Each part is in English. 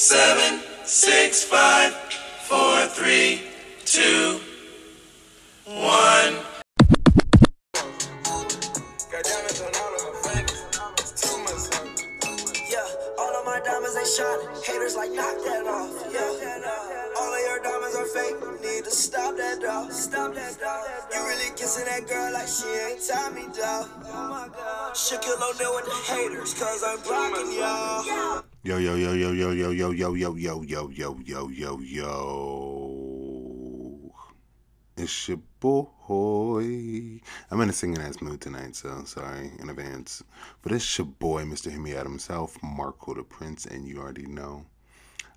seven, six, five, four, three, two, one. Yeah, all of my diamonds they shine. Haters like knock that off. Yeah, all of your diamonds are fake. Need to stop that dog. Stop that dog. You really kissing that girl like she ain't Tommy dog. Oh my god. Should kill no with the haters, cause I'm blocking y'all. Yo, yo, yo, yo, yo, yo, yo, yo, yo, yo, yo, yo, yo, yo, yo. It's your boy. I'm in a singing ass mood tonight, so sorry in advance. But it's your boy, Mr. Me Out himself, Marco the Prince, and you already know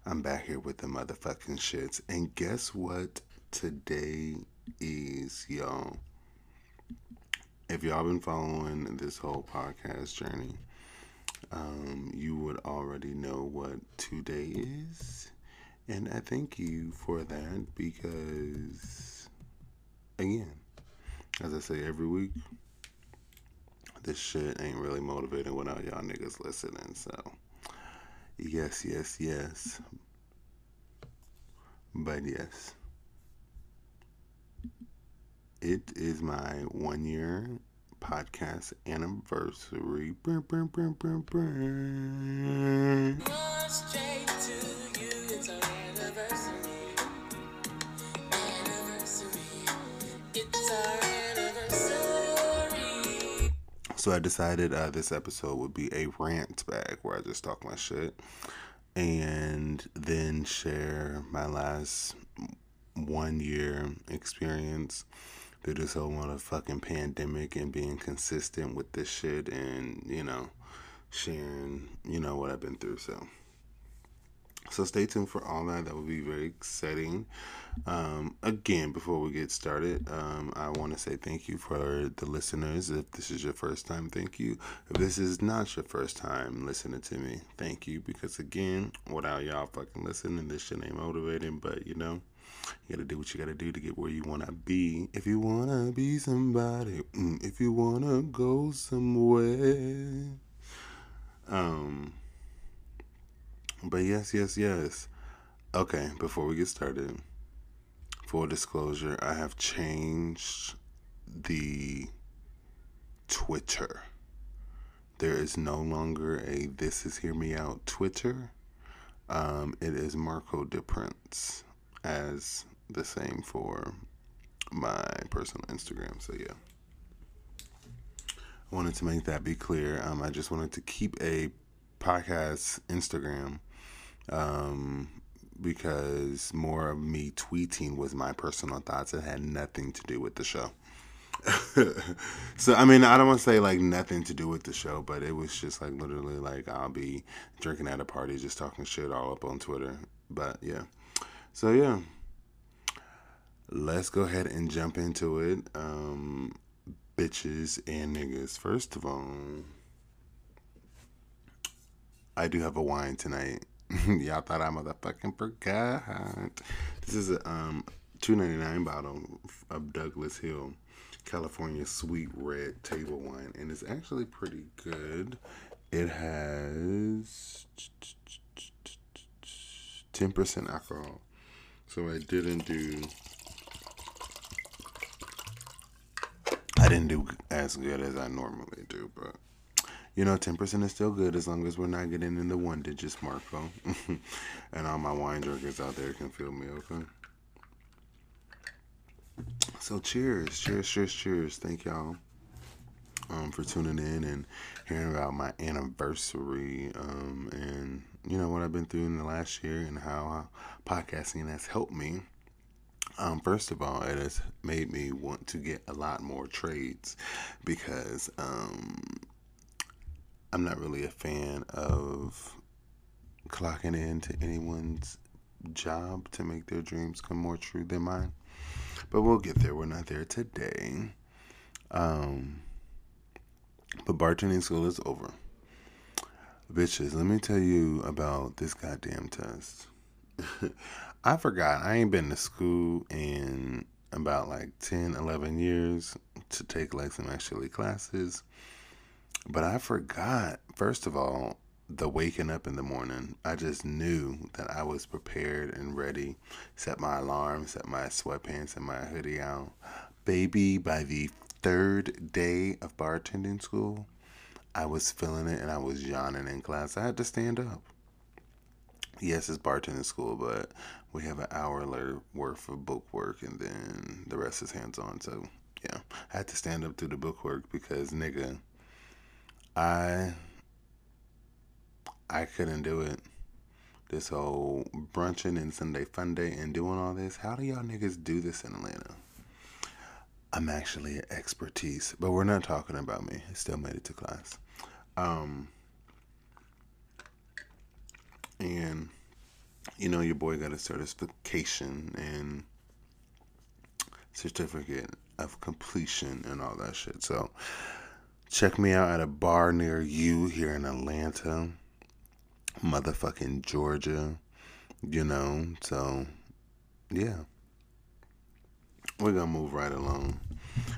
I'm back here with the motherfucking shits. And guess what today is, y'all? If y'all been following this whole podcast journey, um, you would already know what today is. And I thank you for that because, again, as I say every week, this shit ain't really motivating without y'all niggas listening. So, yes, yes, yes. But yes, it is my one year podcast anniversary. Brr, brr, brr, brr, brr. Straight to you, it's our anniversary. Anniversary. It's our anniversary. So I decided uh, this episode would be a rant bag where I just talk my shit and then share my last one year experience through this whole motherfucking pandemic and being consistent with this shit and, you know, sharing, you know, what I've been through. So. So stay tuned for all that. That will be very exciting. Um, again, before we get started, um, I want to say thank you for the listeners. If this is your first time, thank you. If this is not your first time listening to me, thank you. Because again, without y'all fucking listening, this shit ain't motivating. But you know, you gotta do what you gotta do to get where you wanna be. If you wanna be somebody, mm, if you wanna go somewhere. Um. But yes, yes, yes. Okay, before we get started, full disclosure, I have changed the Twitter. There is no longer a This Is Hear Me Out Twitter. Um, it is Marco De Prince as the same for my personal Instagram. So yeah. I wanted to make that be clear. Um, I just wanted to keep a podcast Instagram um, because more of me tweeting was my personal thoughts. It had nothing to do with the show. so I mean, I don't want to say like nothing to do with the show, but it was just like literally like I'll be drinking at a party, just talking shit all up on Twitter. But yeah, so yeah, let's go ahead and jump into it, um, bitches and niggas. First of all, I do have a wine tonight. Y'all thought I motherfucking forgot. This is a um two ninety nine bottle of Douglas Hill, California sweet red table wine, and it's actually pretty good. It has ten percent alcohol, so I didn't do. I didn't do as good as I normally do, but you know, 10% is still good as long as we're not getting into one digits, Marco. and all my wine drinkers out there can feel me, okay? So, cheers, cheers, cheers, cheers. Thank y'all um, for tuning in and hearing about my anniversary um, and, you know, what I've been through in the last year and how uh, podcasting has helped me. Um, first of all, it has made me want to get a lot more trades because um, I'm not really a fan of clocking into anyone's job to make their dreams come more true than mine. But we'll get there. We're not there today. Um, but bartending school is over. Bitches, let me tell you about this goddamn test. I forgot. I ain't been to school in about like 10, 11 years to take like some actually classes. But I forgot, first of all, the waking up in the morning, I just knew that I was prepared and ready. Set my alarm, set my sweatpants and my hoodie out. Baby, by the third day of bartending school, I was feeling it and I was yawning in class. I had to stand up. Yes, it's bartending school, but we have an hour worth of book work and then the rest is hands on. So, yeah, I had to stand up through the book work because, nigga, I I couldn't do it. This whole brunching and Sunday fun day and doing all this. How do y'all niggas do this in Atlanta? I'm actually an expertise, but we're not talking about me. I still made it to class. Um, and you know, your boy got a certification and certificate of completion and all that shit. So check me out at a bar near you here in Atlanta, motherfucking Georgia, you know. So yeah. We're gonna move right along.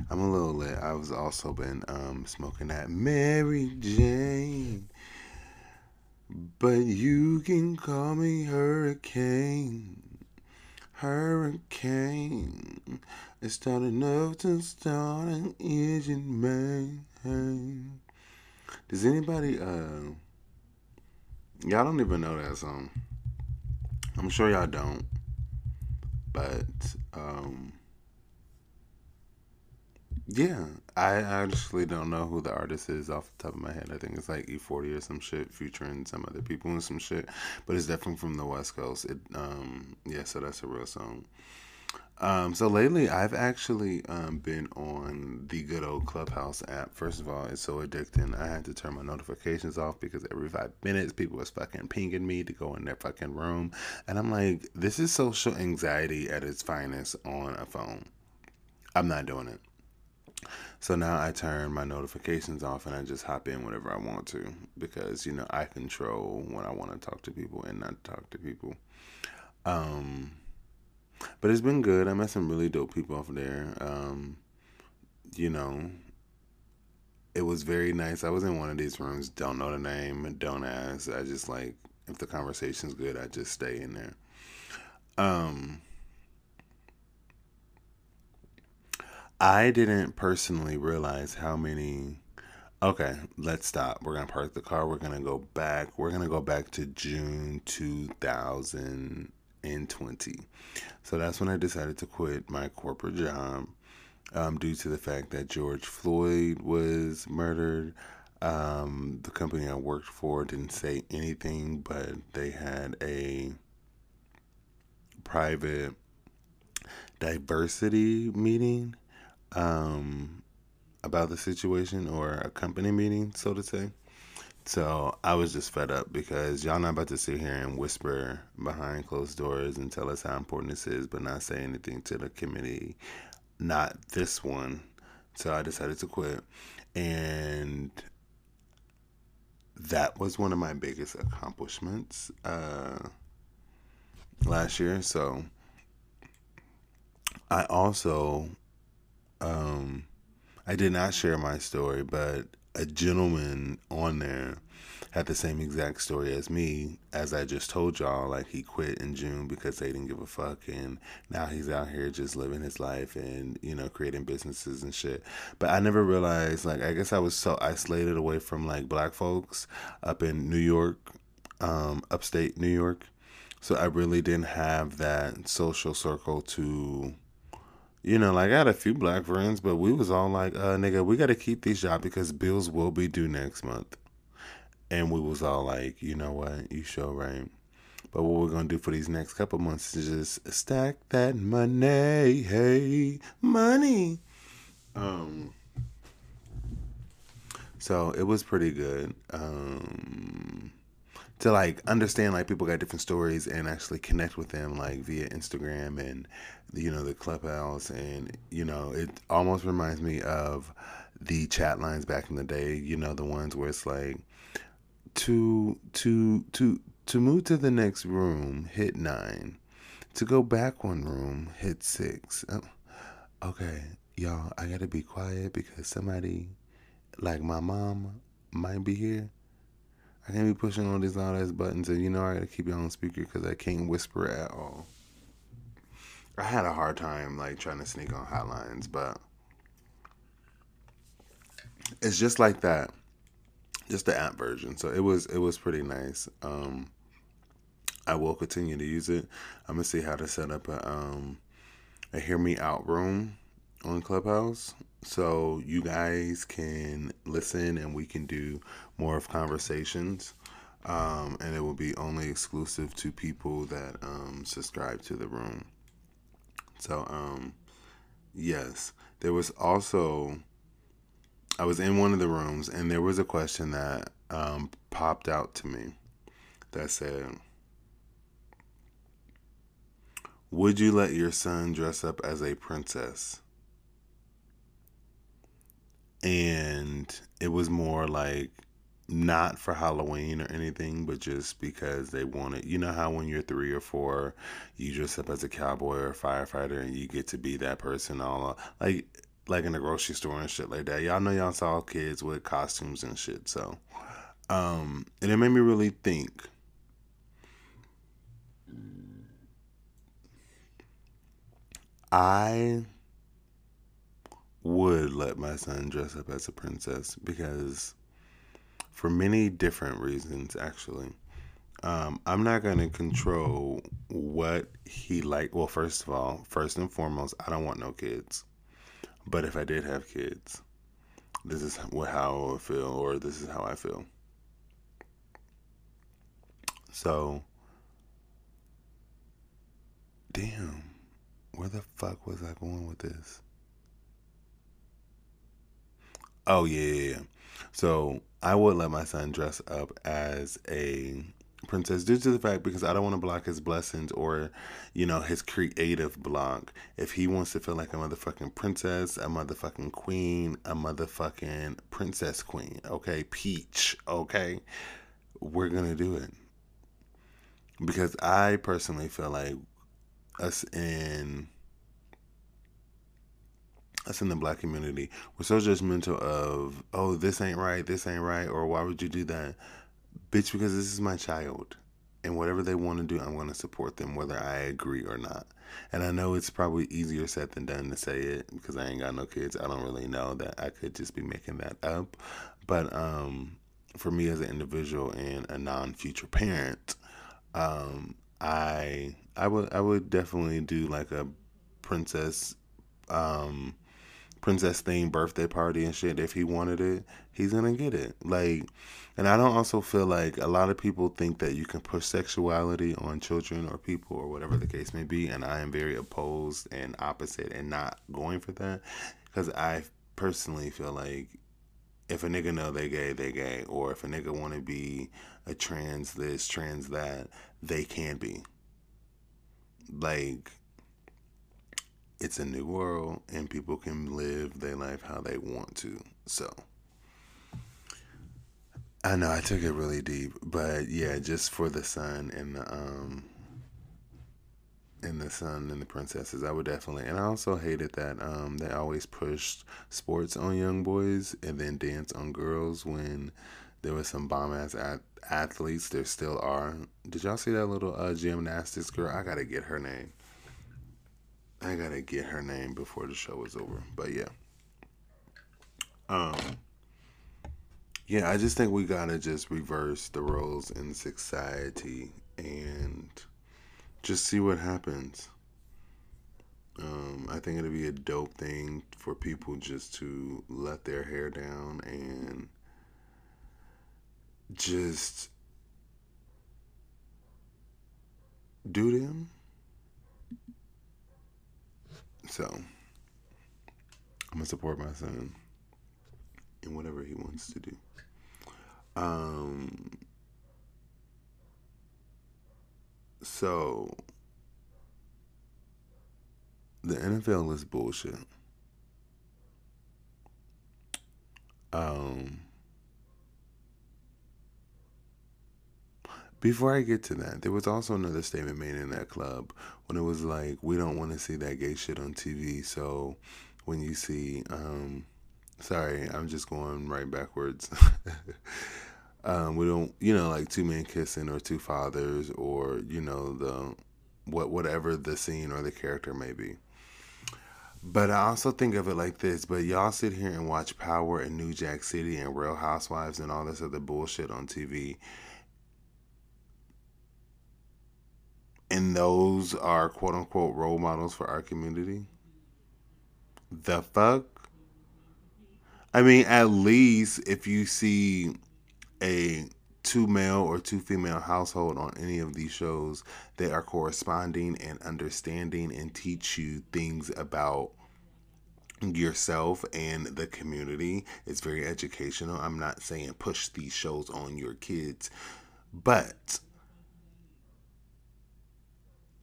I'm a little lit. I was also been um, smoking that Mary Jane. But you can call me Hurricane. Hurricane. It started enough to start an engine man. Does anybody uh y'all don't even know that song? I'm sure y'all don't. But um yeah, I actually don't know who the artist is off the top of my head. I think it's like E40 or some shit, featuring some other people and some shit. But it's definitely from the West Coast. It, um, yeah, so that's a real song. Um, so lately, I've actually um, been on the good old Clubhouse app. First of all, it's so addicting. I had to turn my notifications off because every five minutes, people was fucking pinging me to go in their fucking room, and I'm like, this is social anxiety at its finest on a phone. I'm not doing it. So now I turn my notifications off and I just hop in whenever I want to because you know I control when I want to talk to people and not talk to people. Um, but it's been good. I met some really dope people off there. Um, you know, it was very nice. I was in one of these rooms. Don't know the name. Don't ask. I just like if the conversation's good, I just stay in there. Um I didn't personally realize how many. Okay, let's stop. We're gonna park the car. We're gonna go back. We're gonna go back to June 2020. So that's when I decided to quit my corporate job um, due to the fact that George Floyd was murdered. Um, the company I worked for didn't say anything, but they had a private diversity meeting um, about the situation or a company meeting, so to say. So I was just fed up because y'all not about to sit here and whisper behind closed doors and tell us how important this is, but not say anything to the committee. Not this one. So I decided to quit. And that was one of my biggest accomplishments uh, last year. So I also um, I did not share my story, but a gentleman on there had the same exact story as me, as I just told y'all. Like he quit in June because they didn't give a fuck, and now he's out here just living his life and you know creating businesses and shit. But I never realized, like, I guess I was so isolated away from like black folks up in New York, um, upstate New York. So I really didn't have that social circle to you know, like I had a few black friends, but we was all like, uh, nigga, we got to keep these jobs because bills will be due next month. And we was all like, you know what, you sure right. But what we're gonna do for these next couple months is just stack that money, hey, money. Um. So it was pretty good. Um to like understand like people got different stories and actually connect with them like via Instagram and you know the clubhouse. And you know it almost reminds me of the chat lines back in the day you know the ones where it's like to to to to move to the next room hit 9 to go back one room hit 6 oh, okay. Y'all I got to be quiet because somebody like my mom might be here I can't be pushing all these loud ass buttons, and you know I gotta keep it on speaker because I can't whisper at all. I had a hard time like trying to sneak on hotlines, but it's just like that, just the app version. So it was it was pretty nice. Um, I will continue to use it. I'm gonna see how to set up a um a hear me out room on Clubhouse so you guys can listen and we can do more of conversations. Um, and it will be only exclusive to people that um, subscribe to the room. So, um, yes, there was also, I was in one of the rooms and there was a question that um, popped out to me that said, Would you let your son dress up as a princess? And it was more like not for Halloween or anything, but just because they wanted. You know how when you're three or four, you dress up as a cowboy or a firefighter, and you get to be that person all like like in the grocery store and shit like that. Y'all know y'all saw kids with costumes and shit. So, um, and it made me really think. I would let my son dress up as a princess because for many different reasons actually. Um, i'm not going to control what he like well first of all first and foremost i don't want no kids. But if i did have kids this is what how i feel or this is how i feel. So damn where the fuck was i going with this Oh yeah. So I would let my son dress up as a princess due to the fact because I don't want to block his blessings or, you know, his creative block. If he wants to feel like a motherfucking princess, a motherfucking queen, a motherfucking princess queen, okay, peach, okay, we're gonna do it. Because I personally feel like us in us in the black community, we're so judgmental of, oh, this ain't right, this ain't right, or why would you do that? Bitch, because this is my child. And whatever they want to do, I'm going to support them, whether I agree or not. And I know it's probably easier said than done to say it because I ain't got no kids. I don't really know that I could just be making that up. But um, for me as an individual and a non-future parent, um, I I would I would definitely do like a princess um, princess themed birthday party and shit. If he wanted it, he's gonna get it. Like, and I don't also feel like a lot of people think that you can push sexuality on children or people or whatever the case may be. And I am very opposed and opposite and not going for that because I personally feel like if a nigga know they gay, they gay, or if a nigga want to be a trans this, trans that, they can be. Like it's a new world and people can live their life how they want to. So I know I took it really deep, but yeah, just for the sun and the um and the son and the princesses, I would definitely. And I also hated that um they always pushed sports on young boys and then dance on girls when there was some bomb ass athletes. There still are. Did y'all see that little uh, gymnastics girl? I gotta get her name. I gotta get her name before the show is over. But yeah. Um yeah, I just think we gotta just reverse the roles in society and just see what happens. Um, I think it'd be a dope thing for people just to let their hair down and just do them so I'm gonna support my son in whatever he wants to do. Um. So the NFL is bullshit. Um. Before I get to that, there was also another statement made in that club when it was like, we don't want to see that gay shit on TV. So when you see, um, sorry, I'm just going right backwards. Um, we don't, you know, like two men kissing or two fathers or you know the what whatever the scene or the character may be. But I also think of it like this. But y'all sit here and watch Power and New Jack City and Real Housewives and all this other bullshit on TV. And those are quote unquote role models for our community. The fuck? I mean, at least if you see a two male or two female household on any of these shows, they are corresponding and understanding and teach you things about yourself and the community. It's very educational. I'm not saying push these shows on your kids, but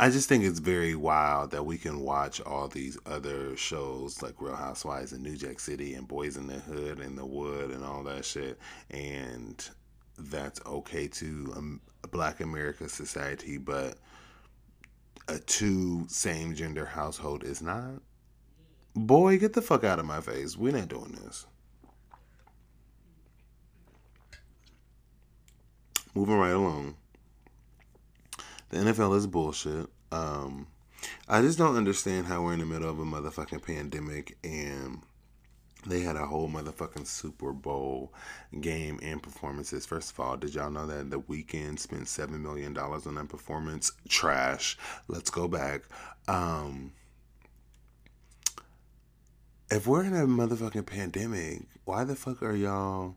I just think it's very wild that we can watch all these other shows like Real Housewives and New Jack City and Boys in the Hood and The Wood and all that shit, and that's okay to um, Black America society, but a two same gender household is not. Boy, get the fuck out of my face. We're not doing this. Moving right along. The NFL is bullshit. Um, I just don't understand how we're in the middle of a motherfucking pandemic and they had a whole motherfucking Super Bowl game and performances. First of all, did y'all know that the Weeknd spent seven million dollars on that performance? Trash. Let's go back. Um, if we're in a motherfucking pandemic, why the fuck are y'all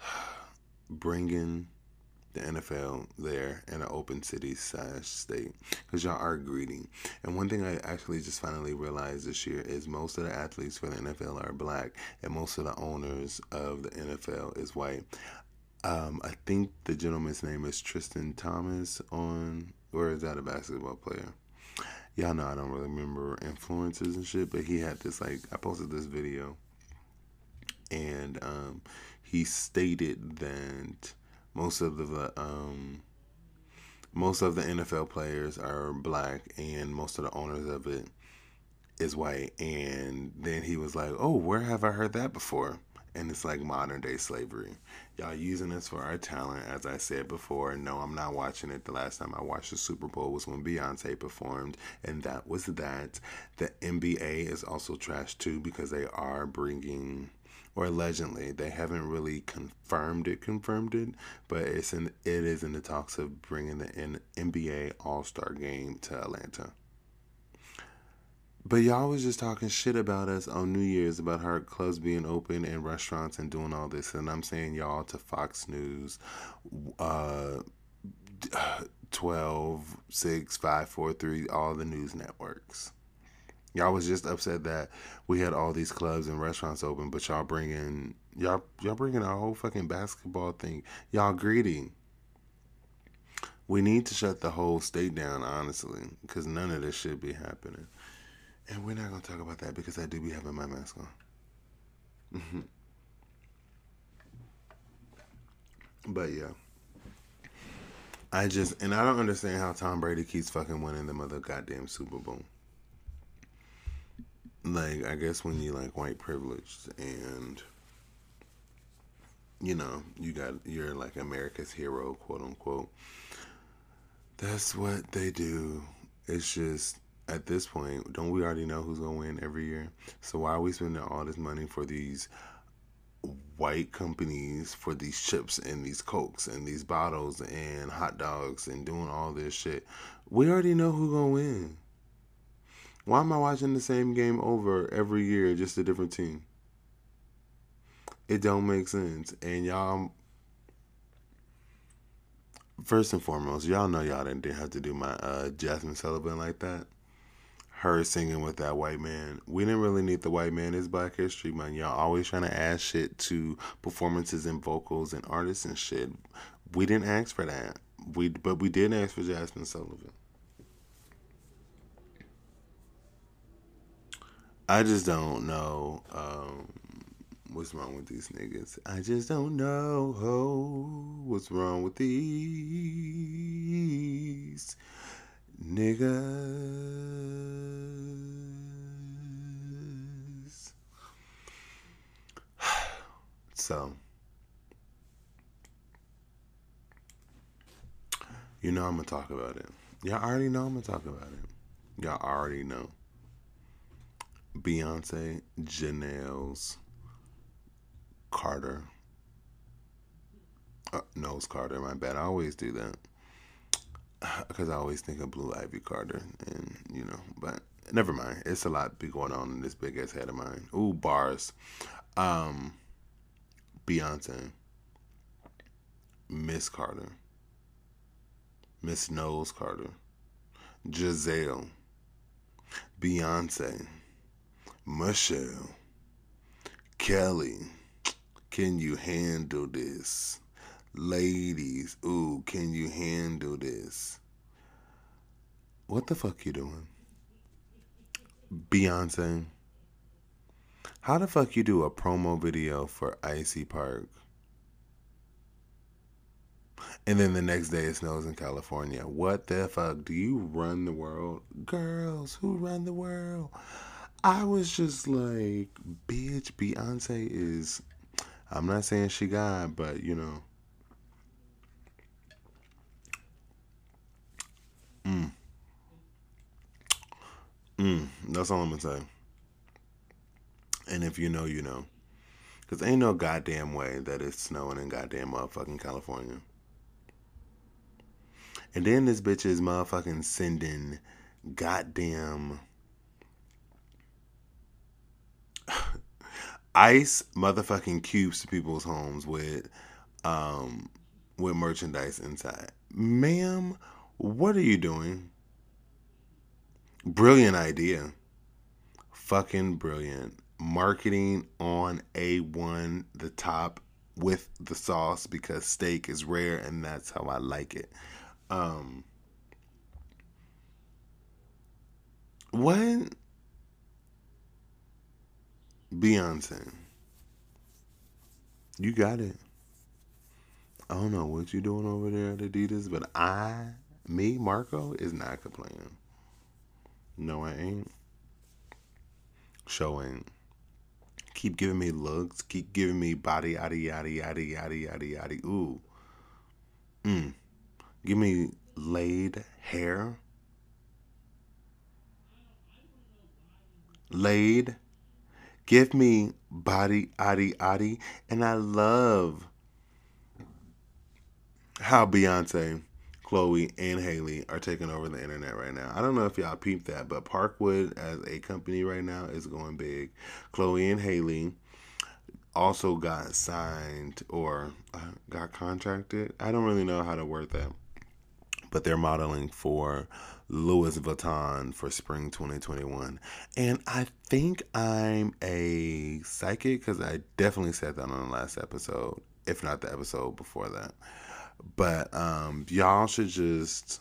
bringing the NFL there in an open city slash state? Because y'all are greedy. And one thing I actually just finally realized this year is most of the athletes for the NFL are black, and most of the owners of the NFL is white. Um, I think the gentleman's name is Tristan Thomas on, or is that a basketball player? y'all know I don't really remember influencers and shit, but he had this like I posted this video, and um, he stated that most of the um, most of the NFL players are black, and most of the owners of it is white. And then he was like, "Oh, where have I heard that before?" And it's like modern day slavery. Y'all using us for our talent, as I said before. No, I'm not watching it. The last time I watched the Super Bowl was when Beyonce performed, and that was that. The NBA is also trash too because they are bringing, or allegedly, they haven't really confirmed it, confirmed it, but it's in it is in the talks of bringing the NBA All Star Game to Atlanta. But y'all was just talking shit about us on New Year's about our clubs being open and restaurants and doing all this. And I'm saying y'all to Fox News, uh, 12, 6, 5, 4, 3, all the news networks. Y'all was just upset that we had all these clubs and restaurants open, but y'all bringing y'all y'all bringing our whole fucking basketball thing. Y'all greedy. We need to shut the whole state down, honestly, because none of this should be happening. And we're not gonna talk about that because I do be having my mask on. Mm-hmm. but yeah. I just and I don't understand how Tom Brady keeps fucking winning the mother goddamn Super Bowl. Like, I guess when you like white privileged and you know, you got you're like America's hero, quote unquote. That's what they do. It's just at this point, don't we already know who's gonna win every year? So why are we spending all this money for these white companies for these chips and these cokes and these bottles and hot dogs and doing all this shit? We already know who's gonna win. Why am I watching the same game over every year, just a different team? It don't make sense. And y'all first and foremost, y'all know y'all didn't have to do my uh, Jazmine Sullivan like that her singing with that white man. We didn't really need the white man. It's Black History Month. Y'all always trying to add shit to performances and vocals and artists and shit. We didn't ask for that. We but we did ask for Jazmine Sullivan. I just don't know um, what's wrong with these niggas. I just don't know what's wrong with these niggas. So, You know I'm gonna talk about it. Y'all already know I'm gonna talk about it. Y'all already know. Beyonce, Janelle's Carter. Uh, Knowles Carter, my bad. I always do that. Because I always think of Blue Ivy Carter. And, you know, but never mind. It's a lot be going on in this big ass head of mine. Ooh, bars. Um, Beyonce. Miss Carter. Miss Knowles Carter. Giselle. Beyonce. Michelle. Kelly. Can you handle this? Ladies, ooh, can you handle this? What the fuck you doing? Beyonce. How the fuck you do a promo video for Ivy Park? And then the next day it snows in California. What the fuck? Do you run the world? Girls, who run the world? I was just like, bitch, Beyonce is. I'm not saying she God, but you know. Mm. Mm. That's all I'm gonna say. And if you know, you know. Because ain't no goddamn way that it's snowing in goddamn motherfucking California. And then this bitch is motherfucking sending goddamn ice motherfucking cubes to people's homes with um with merchandise inside. Ma'am, what are you doing? Brilliant idea. Fucking brilliant. Marketing on A1, the top with the sauce because steak is rare and that's how I like it. Um What? Beyonce. You got it. I don't know what you're doing over there at Adidas, but I, me, Marco, is not complaining. No, I ain't. Showing. Keep giving me looks. Keep giving me body, yada, yada, yada, yada, yada, yada. Ooh. Mm. Give me laid hair. Laid. Give me body, adi, adi. And I love how Beyonce, Chloe, and Haley are taking over the internet right now. I don't know if y'all peeped that, but Parkwood as a company right now is going big. Chloe and Haley also got signed or uh, got contracted. I don't really know how to word that, but they're modeling for Louis Vuitton for spring 2021. And I think I'm a psychic because I definitely said that on the last episode, if not the episode before that. But um, y'all should just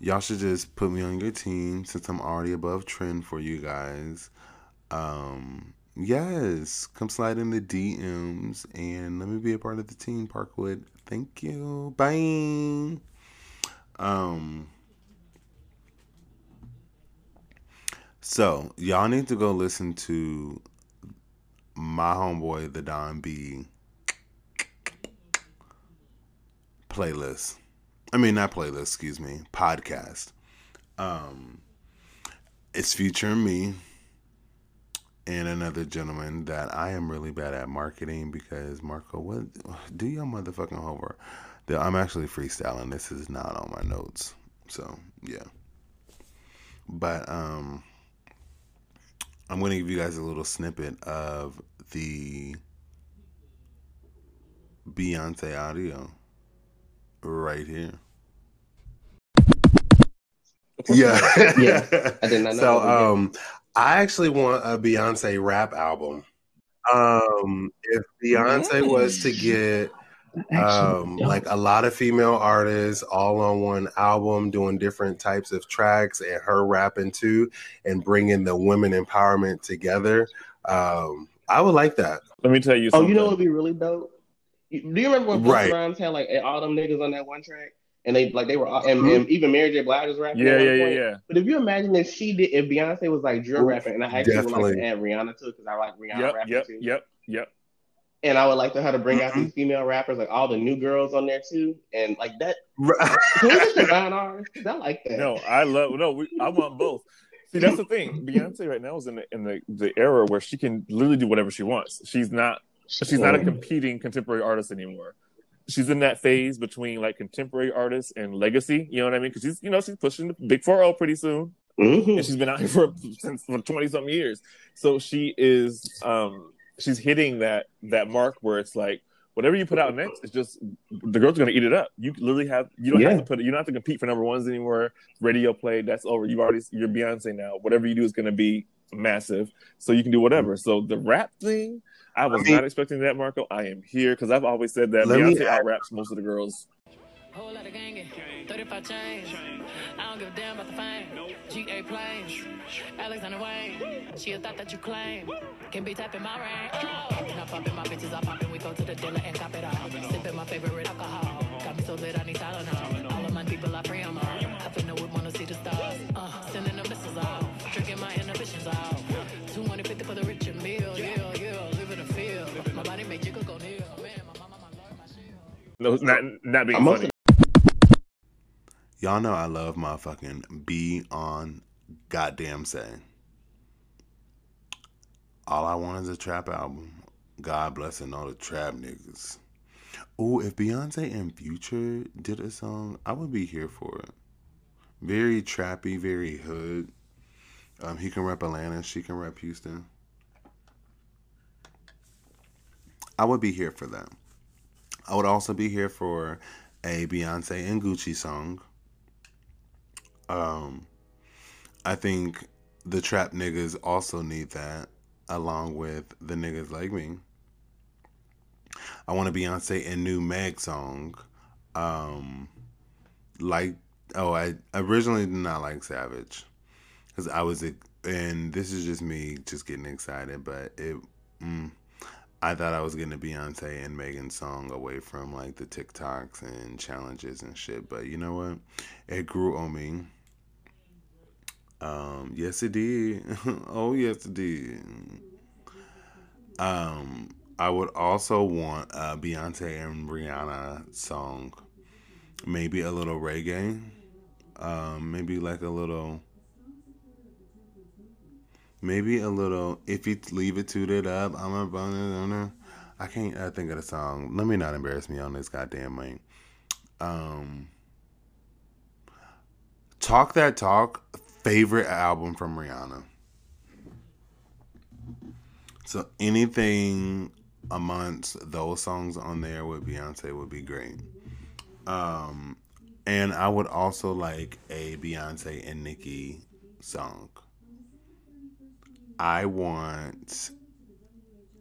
y'all should just put me on your team since I'm already above trend for you guys. Um, yes, come slide in the DMs and let me be a part of the team, Parkwood. Thank you. Bye. Um. So y'all need to go listen to my homeboy, the Don B playlist. I mean, not playlist, excuse me, podcast. Um, it's featuring me and another gentleman that I am really bad at marketing because Marco, what do your motherfucking homework? I'm actually freestyling. This is not on my notes, so yeah. But um, I'm gonna give you guys a little snippet of the Beyonce audio right here. Yeah. Yeah, I did not know so um I actually want a Beyonce rap album. Um if Beyonce was to get um like a lot of female artists all on one album doing different types of tracks and her rapping too and bringing the women empowerment together um i would like that Let me tell you Oh, you know what would be really dope? You- Do you remember when Busta Right. Rhymes had like all them niggas on that one track, and they like they were all, and, and even Mary J. Blige was rapping. yeah, yeah, yeah, yeah. But if you imagine if she did, if Beyonce was like drill Ooh, rapping, and I actually would like definitely. to add Rihanna too, because I like Rihanna Yep, rapping yep, too. yep, yep. And I would like to her to bring out Mm-hmm. these female rappers, like all the new girls on there too, and like that. Just combine ours? 'Cause I like that. No, I love no. We, I want both. See, that's the thing. Beyonce right now is in the in the, the era where she can literally do whatever she wants. She's not she's not a competing contemporary artist anymore. She's in that phase between like contemporary artists and legacy. You know what I mean? Because she's you know she's pushing the big four zero pretty soon, Mhm. and she's been out here for since for twenty something years. So she is um she's hitting that that mark where it's like whatever you put out next is just the girl's are gonna eat it up. You literally have you don't Yeah. have to put it. You don't have to compete for number ones anymore. Radio play that's over. You've already you're Beyonce now. Whatever you do is gonna be massive. So you can do whatever. So the rap thing, I was I mean- not expecting that, Marco. I am here because I've always said that me Beyonce ask- out raps most of the girls. Whole lot of gangin', 35 chains. I don't give a damn about the fame. GA planes, Alexander Wang. She a thought that you claim. Can be tapping my ring. Oh. When I pop my bitches, I pop in. We go to the dealer and cop it all. Sipping my favorite alcohol. Got me so lit, I need Tylenol. All of my people, I pray them all. I finna would wanna see the stars. Uh, sending the missiles out. Tricking my inhibitions out. 250 for the rich and meal. Yeah, yeah, live in the field. My body make jiggle go near. Man, my mama, my lord, my shield. No, not not being I'm funny. Y'all know I love motherfucking be on goddamn say. All I want is a trap album. God blessing all the trap niggas. Ooh, if Beyonce and Future did a song, I would be here for it. Very trappy, very hood. Um, he can rap Atlanta, she can rap Houston. I would be here for that. I would also be here for a Beyonce and Gucci song. Um, I think the trap niggas also need that, along with the niggas like me. I want a Beyonce and new Meg song. Um, like, oh, I originally did not like Savage because I was, and this is just me just getting excited, but it, mm, I thought I was getting a Beyonce and Megan song away from like the TikToks and challenges and shit, but you know what? It grew on me. Um, yes, it did. oh, yes, it did. Um, I would also want a Beyonce and Rihanna song, maybe a little reggae, um, maybe like a little, maybe a little. If you leave it tooted up, I'm a bonus. I can't. I think of the song. Let me not embarrass me on this goddamn mic. Um, talk that talk. Favorite album from Rihanna. So anything amongst those songs on there with Beyonce would be great. Um, and I would also like a Beyonce and Nicki song. I want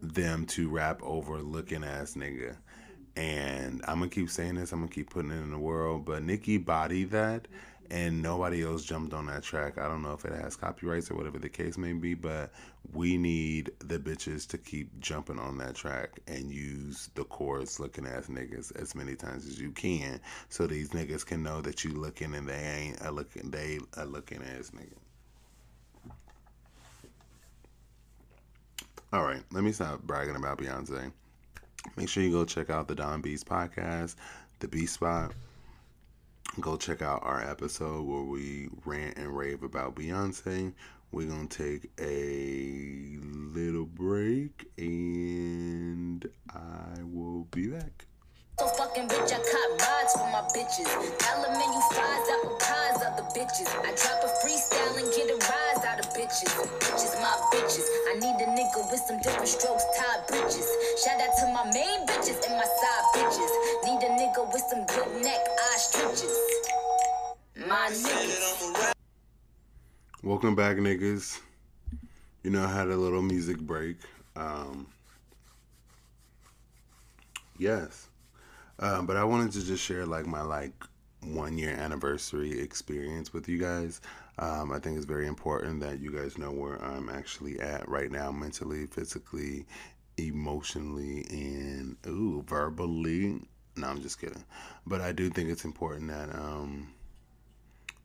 them to rap over looking ass nigga. And I'm gonna keep saying this, I'm gonna keep putting it in the world, but Nicki bodied that and nobody else jumped on that track. I don't know if it has copyrights or whatever the case may be, but we need the bitches to keep jumping on that track and use the chorus looking ass niggas as many times as you can so these niggas can know that you looking and they ain't a looking they a looking ass nigga. All right, let me stop bragging about Beyonce. Make sure you go check out the Don Beast podcast, the B Spot. Go check out our episode where we rant and rave about Beyonce. We're gonna take a little break and I will be back. So fucking bitch, I rides for my bitches. Pies, bitches. I drop a freestyle and get a rise out of bitches. Bitches, my bitches. I need a nigga with some different strokes, tied bitches. Shout out to my main bitches and my side bitches. Need with some good neck, stretches. My. Welcome back, niggas. You know, I had a little music break. Um, yes. Um, but I wanted to just share like my like one year anniversary experience with you guys. Um, I think it's very important that you guys know where I'm actually at right now, mentally, physically, emotionally, and ooh, verbally. No, I'm just kidding. But I do think it's important that um,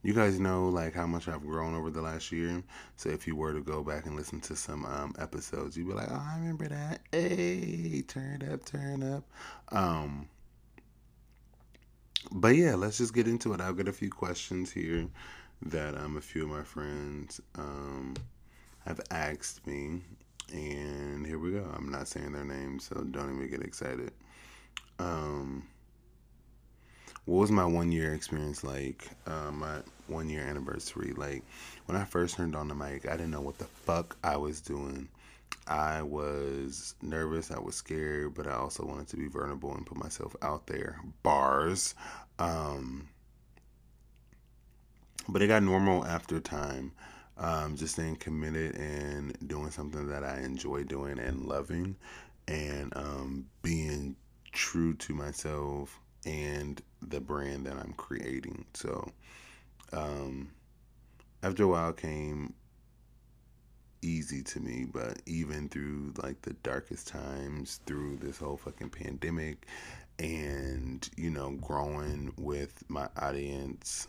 you guys know like how much I've grown over the last year. So if you were to go back and listen to some um, episodes, you'd be like, "Oh, I remember that." Hey, turn up, turn up. Um, but yeah, let's just get into it. I've got a few questions here that um, a few of my friends um, have asked me, and here we go. I'm not saying their names, so don't even get excited. Um, what was my one year experience like? Uh, my one year anniversary. Like when I first turned on the mic, I didn't know what the fuck I was doing. I was nervous, I was scared, but I also wanted to be vulnerable and put myself out there. Bars. Um, but it got normal after time. Um, just staying committed and doing something that I enjoy doing and loving, and um, being true to myself and the brand that I'm creating. So, um, after a while came easy to me, but even through like the darkest times, through this whole fucking pandemic, and you know, growing with my audience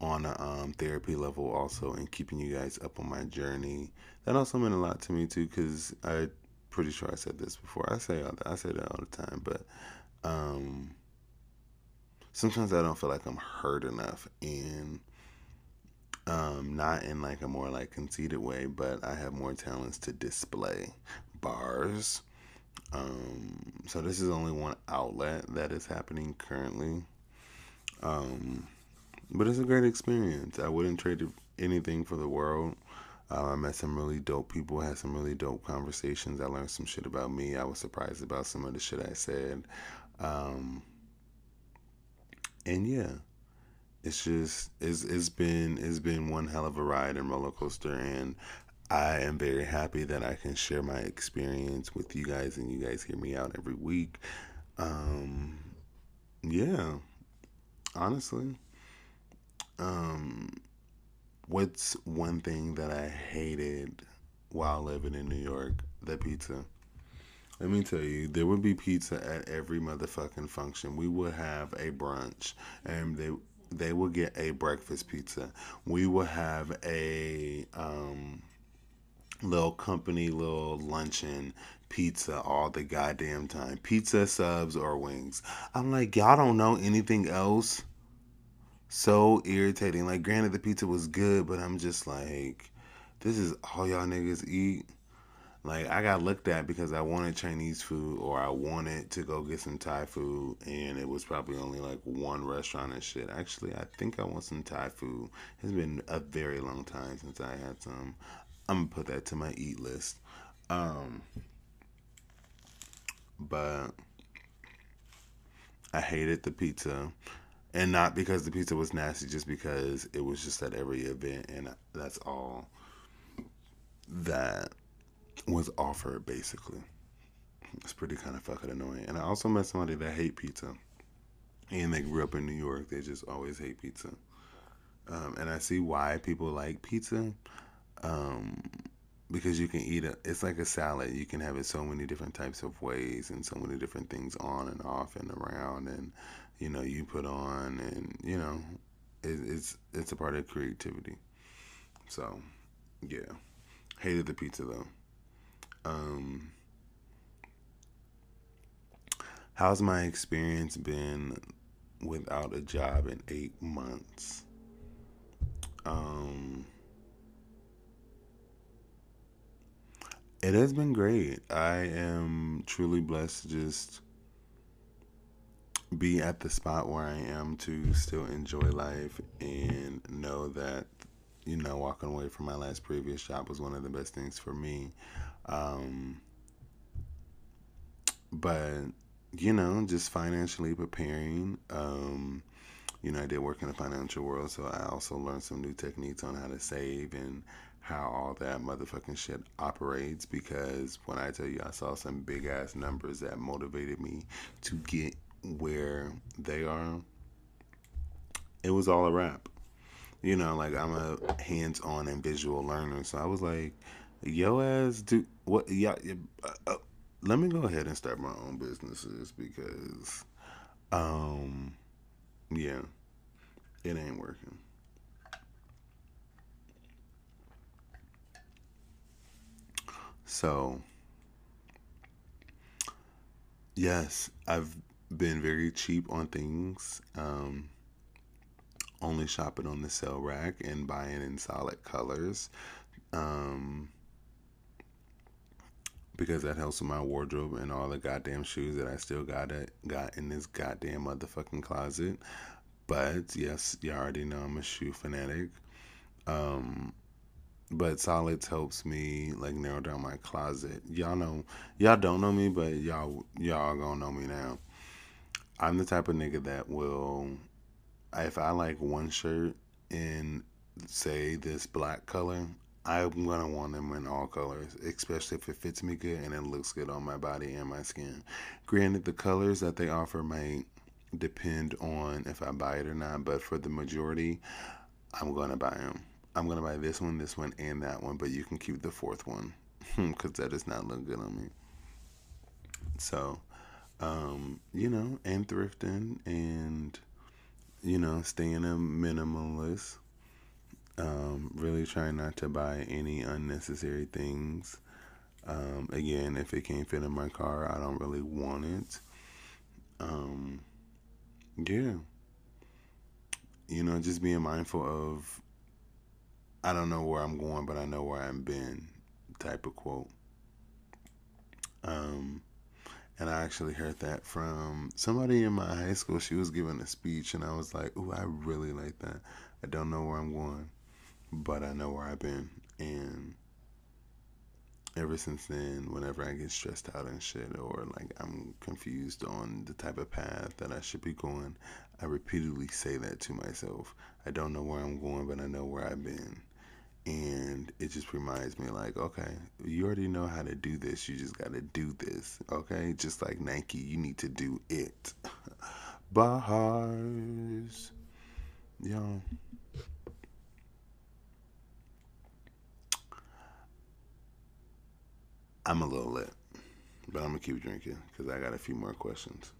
on a um, therapy level, also, and keeping you guys up on my journey, that also meant a lot to me too, because I pretty sure I said this before. I say all that. I say that all the time, but um, sometimes I don't feel like I'm heard enough, and um, not in like a more like conceited way, but I have more talents to display bars. Um, so this is only one outlet that is happening currently. Um, but it's a great experience. I wouldn't trade anything for the world. Uh, I met some really dope people, had some really dope conversations. I learned some shit about me. I was surprised about some of the shit I said. Um, and yeah, it's just it's it's been it's been one hell of a ride and roller coaster, and I am very happy that I can share my experience with you guys, and you guys hear me out every week. Um, yeah, honestly. Um, what's one thing that I hated while living in New York? The pizza. Let me tell you, there would be pizza at every motherfucking function. We would have a brunch, and they they would get a breakfast pizza. We would have a um, little company, little luncheon pizza all the goddamn time. Pizza, subs, or wings. I'm like, y'all don't know anything else. So irritating. Like, granted, the pizza was good, but I'm just like, this is all y'all niggas eat. Like I got looked at because I wanted Chinese food or I wanted to go get some Thai food and it was probably only like one restaurant and shit. Actually, I think I want some Thai food. It's been a very long time since I had some. I'm gonna put that to my eat list. Um, but I hated the pizza, and not because the pizza was nasty, just because it was just at every event, and that's all that was offered basically. It's pretty kind of fucking annoying. And I also met somebody that hate pizza, and they grew up in New York. They just always hate pizza, um, and I see why people like pizza. Um, because you can eat it, it's like a salad. You can have it so many different types of ways and so many different things on and off and around, and you know you put on, and you know it, it's it's a part of creativity. So, yeah, hated the pizza though. Um, how's my experience been without a job in eight months? Um, it has been great. I am truly blessed to just be at the spot where I am to still enjoy life and know that you know walking away from my last previous job was one of the best things for me um, but you know, just financially preparing. Um, you know, I did work in the financial world, so I also learned some new techniques on how to save and how all that motherfucking shit operates. Because when I tell you, I saw some big ass numbers that motivated me to get where they are. It was all a wrap. You know, like I'm a hands on and visual learner, so I was like, yo ass do what? Yeah, uh, uh, let me go ahead and start my own businesses because, um, yeah, It ain't working. So, yes, I've been very cheap on things. Um, only shopping on the sale rack and buying in solid colors. Um, because that helps with my wardrobe and all the goddamn shoes that I still got it got in this goddamn motherfucking closet. But yes, you already know I'm a shoe fanatic. Um, but solids helps me like narrow down my closet. Y'all know, y'all don't know me, but y'all y'all gonna know me now. I'm the type of nigga that will, if I like one shirt in say this black color, I'm gonna want them in all colors, especially if it fits me good and it looks good on my body and my skin. Granted, the colors that they offer might depend on if I buy it or not, but for the majority, I'm gonna buy them. I'm gonna buy this one, this one, and that one, but you can keep the fourth one because that does not look good on me. So, um, you know, and thrifting and you know, staying a minimalist. Um, really trying not to buy any unnecessary things. Um, again, if it can't fit in my car, I don't really want it. Um, yeah. You know, just being mindful of I don't know where I'm going, but I know where I've been type of quote. Um, and I actually heard that from somebody in my high school. She was giving a speech, and I was like, "Ooh, I really like that." I don't know where I'm going, but I know where I've been, and ever since then, whenever I get stressed out and shit, or like I'm confused on the type of path that I should be going, I repeatedly say that to myself. I don't know where I'm going, but I know where I've been and it just reminds me like okay you already know how to do this you just got to do this okay? Just like nike you need to do it. Bars yo i'm a little lit but i'm gonna keep drinking because i got a few more questions.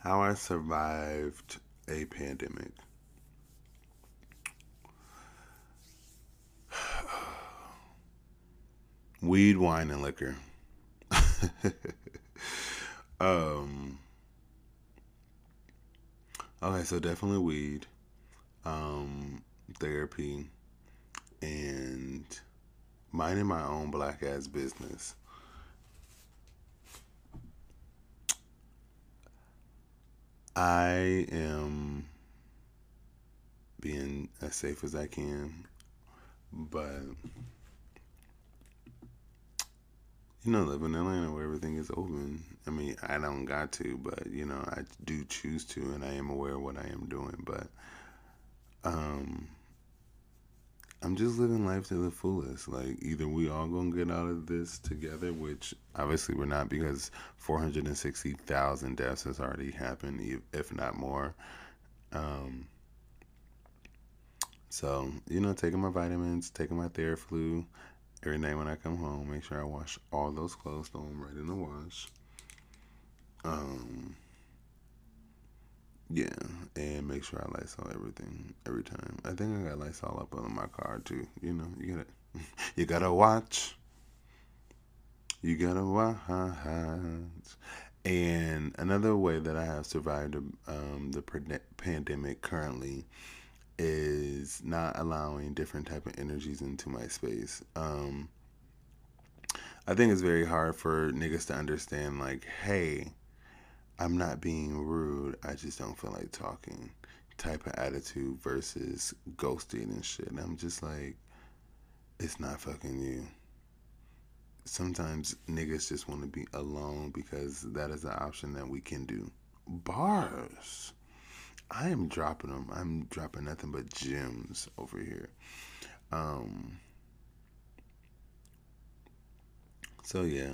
How i survived a pandemic. Weed, wine, and liquor. um, okay, so definitely weed, um, therapy, and minding my own black ass business. I am being as safe as I can, but you know, living in Atlanta where everything is open. I mean, I don't got to, but you know, I do choose to, and I am aware of what I am doing. But um, I'm just living life to the fullest. Like either we all gonna get out of this together, which obviously we're not because 460,000 deaths has already happened, if not more. Um, so you know, taking my vitamins, taking my Theraflu every night when I come home. Make sure I wash all those clothes, throw them right in the wash. Um, yeah, and make sure I Lysol everything every time. I think I got Lysol up on my car too. You know, you gotta, you gotta watch. You gotta watch. And another way that I have survived um, the pandemic currently is not allowing different type of energies into my space. Um, I think it's very hard for niggas to understand, like, hey, I'm not being rude. I just don't feel like talking type of attitude versus ghosting and shit. And I'm just like, it's not fucking you. Sometimes niggas just want to be alone because that is an option that we can do. Bars. I am dropping them. I'm dropping nothing but gems over here. Um. So yeah,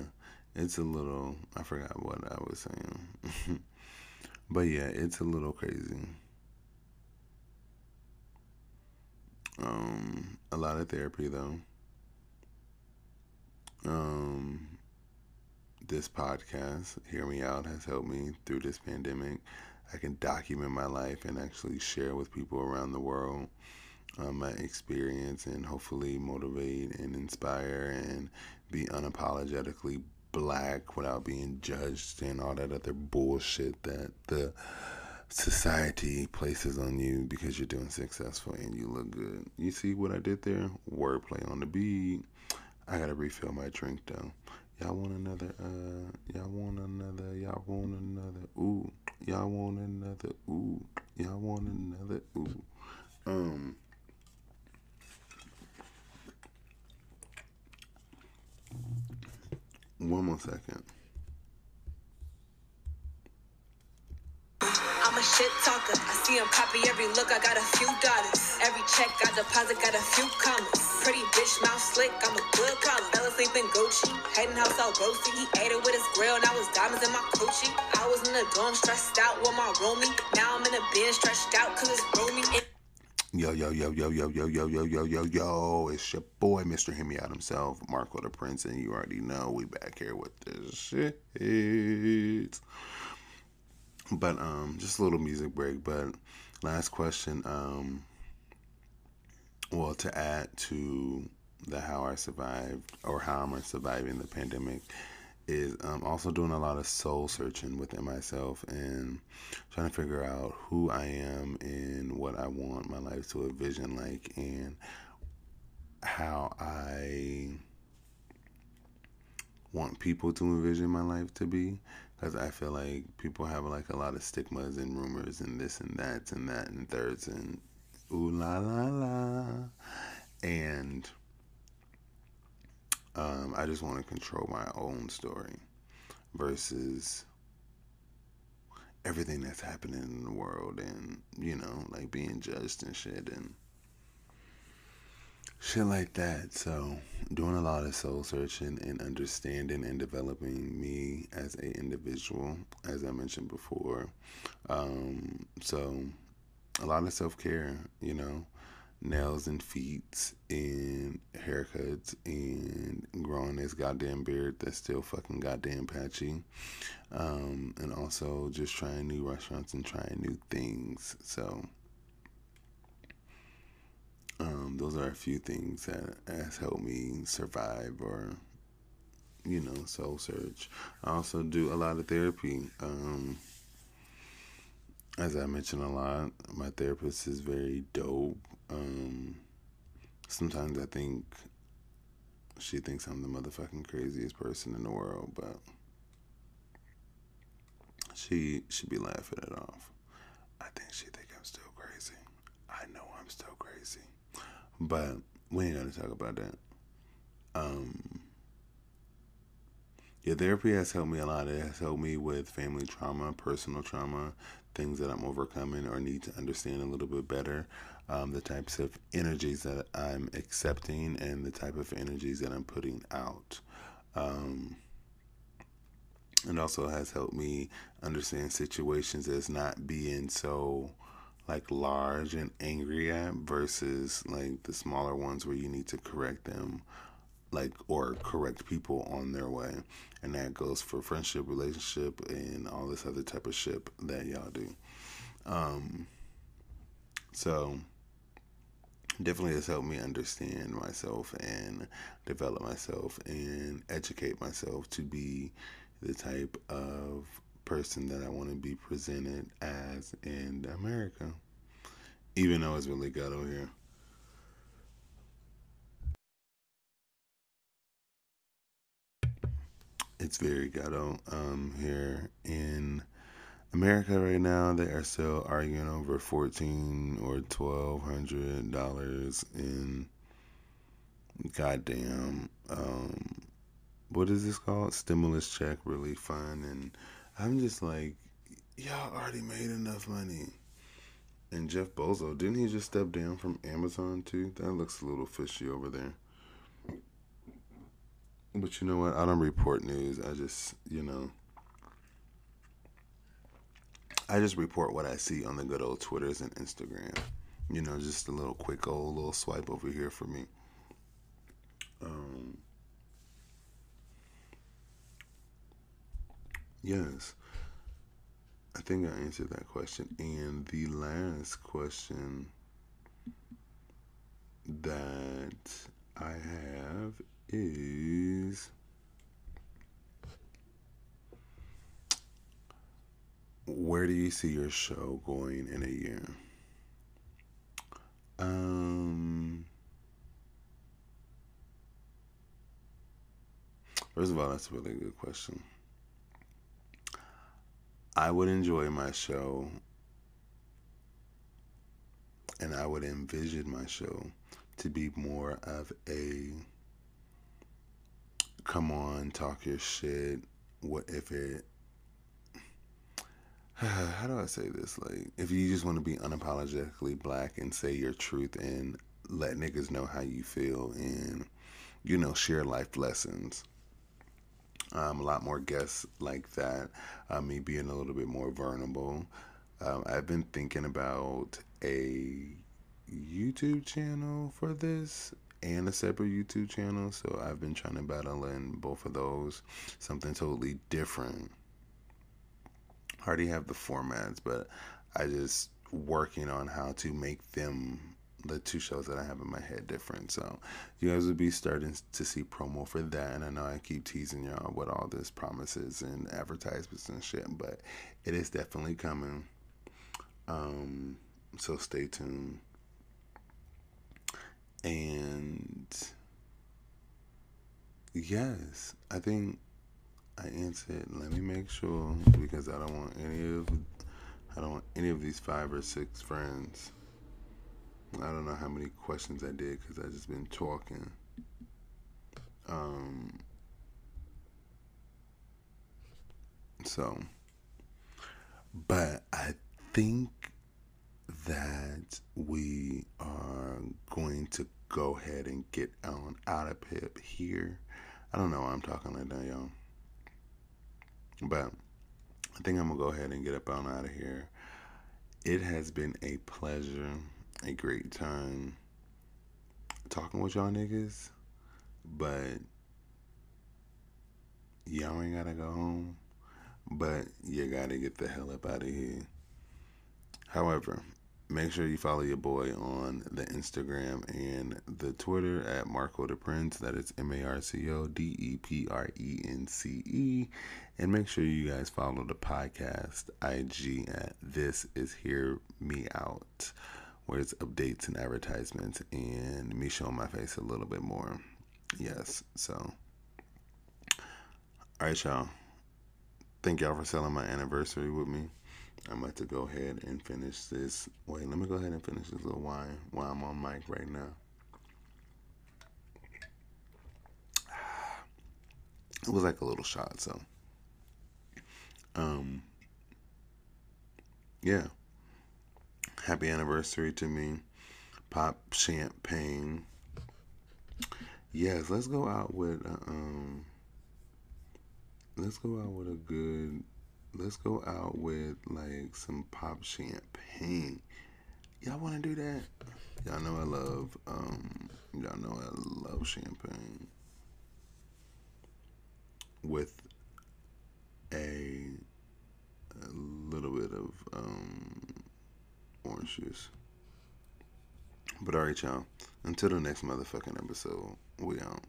it's a little I forgot what I was saying. but yeah, it's a little crazy. Um a lot of therapy though. Um this podcast, Hear Me Out, has helped me through this pandemic. I can document my life and actually share with people around the world um, my experience and hopefully motivate and inspire and be unapologetically black without being judged and all that other bullshit that the society places on you because you're doing successful and you look good. You see what I did there? Wordplay on the beat. I gotta refill my drink though. Y'all want another, uh, y'all want another, y'all want another, ooh, y'all want another, ooh, y'all want another, ooh. Um, one more second. I'm a shit talker. I see him copy every look. I got a few dollars. Every check I deposit got a few commas. Pretty bitch, mouth slick. I'm a good caller. Fell asleep in Gucci. Heading house all roasty. He ate it with his grill. Now was diamonds in my coochie. I was in the dorm stressed out with my roomie. Now I'm in a bin stretched out cause it's roomy. Yo, yo, yo, yo, yo, yo, yo, yo, yo, yo, yo. It's your boy, Mr. Hear Me Out himself, Marco the Prince, and you already know we back here with this shit. But um just a little music break, but last question, um well to add to the how I survived or how I'm surviving the pandemic is um, also doing a lot of soul searching within myself and trying to figure out who I am and what I want my life to envision like and how I want people to envision my life to be. Because I feel like people have like a lot of stigmas and rumors and this and that and that and thirds and ooh la la la. And um, I just want to control my own story versus everything that's happening in the world and, you know, like being judged and shit and shit like that. So, doing a lot of soul searching and understanding and developing me as a individual, as I mentioned before. Um, so, a lot of self care, you know, nails and feet and haircuts and growing this goddamn beard that's still fucking goddamn patchy. Um, and also just trying new restaurants and trying new things. So um, those are a few things that has helped me survive or you know soul search. I also do a lot of therapy. Um, as I mentioned a lot, my therapist is very dope. Um, sometimes I think she thinks I'm the motherfucking craziest person in the world, but she should be laughing it off. I think she think I'm still crazy. I know I'm still crazy, but we ain't gonna talk about that. Um, yeah, therapy has helped me a lot. It has helped me with family trauma, personal trauma, things that I'm overcoming or need to understand a little bit better, um, the types of energies that I'm accepting, and the type of energies that I'm putting out. Um, it also has helped me understand situations as not being so like large and angry at versus like the smaller ones where you need to correct them like or correct people on their way. And that goes for friendship relationship and all this other type of shit that y'all do. Um so definitely has helped me understand myself and develop myself and educate myself to be the type of person that I want to be presented as in America even though it's really ghetto here it's very ghetto um, here in America right now. They are still arguing over fourteen or twelve hundred dollars in goddamn um, what is this called? Stimulus check relief fund, and I'm just like, y'all already made enough money. And Jeff Bozo, didn't he just step down from Amazon too? That looks a little fishy over there. But you know what? I don't report news. I just, you know, I just report what I see on the good old Twitters and Instagram. You know, just a little quick old little swipe over here for me. Um, Yes. I think I answered that question. And the last question that I have is Where do you see your show going in a year? Um First of all, that's a really good question. I would enjoy my show and I would envision my show to be more of a come on, talk your shit. What if it how do I say this? Like, if you just want to be unapologetically black and say your truth and let niggas know how you feel and, you know, share life lessons. Um, a lot more guests like that. Uh, me being a little bit more vulnerable. Um, I've been thinking about a YouTube channel for this and a separate YouTube channel. So I've been trying to battle in both of those. Something totally different. I already have the formats, but I just working on how to make them the two shows that I have in my head different. So you guys will be starting to see promo for that. And I know I keep teasing y'all what all this promises and advertisements and shit, but it is definitely coming. Um, so stay tuned. And yes, I think I answered. Let me make sure because I don't want any of I don't want any of these five or six friends I don't know how many questions I did because I just been talking. Um, so, but I think that we are going to go ahead and get on out of Pip here. I don't know why I'm talking like that, y'all. But I think I'm gonna go ahead and get up on out of here. It has been a pleasure a great time talking with y'all niggas, but y'all ain't gotta go home, but you gotta get the hell up out of here. However, make sure you follow your boy on the Instagram and the Twitter at Marco the Prince. That is M A R C O D E P R E N C E. And make sure you guys follow the podcast IG at This Is Hear Me Out where it's updates and advertisements and me showing my face a little bit more. Yes, so. All right, y'all. Thank y'all for selling my anniversary with me. I'm about to go ahead and finish this. Wait, let me go ahead and finish this little wine while I'm on mic right now. It was like a little shot, so. Um. Yeah happy anniversary to me. Pop champagne. Yes, let's go out with uh, um let's go out with a good let's go out with like some pop champagne. Y'all wanna do that? Y'all know I love um y'all know I love champagne. With a, a little bit of um orange juice. But alright, y'all. Until the next motherfucking episode, we out.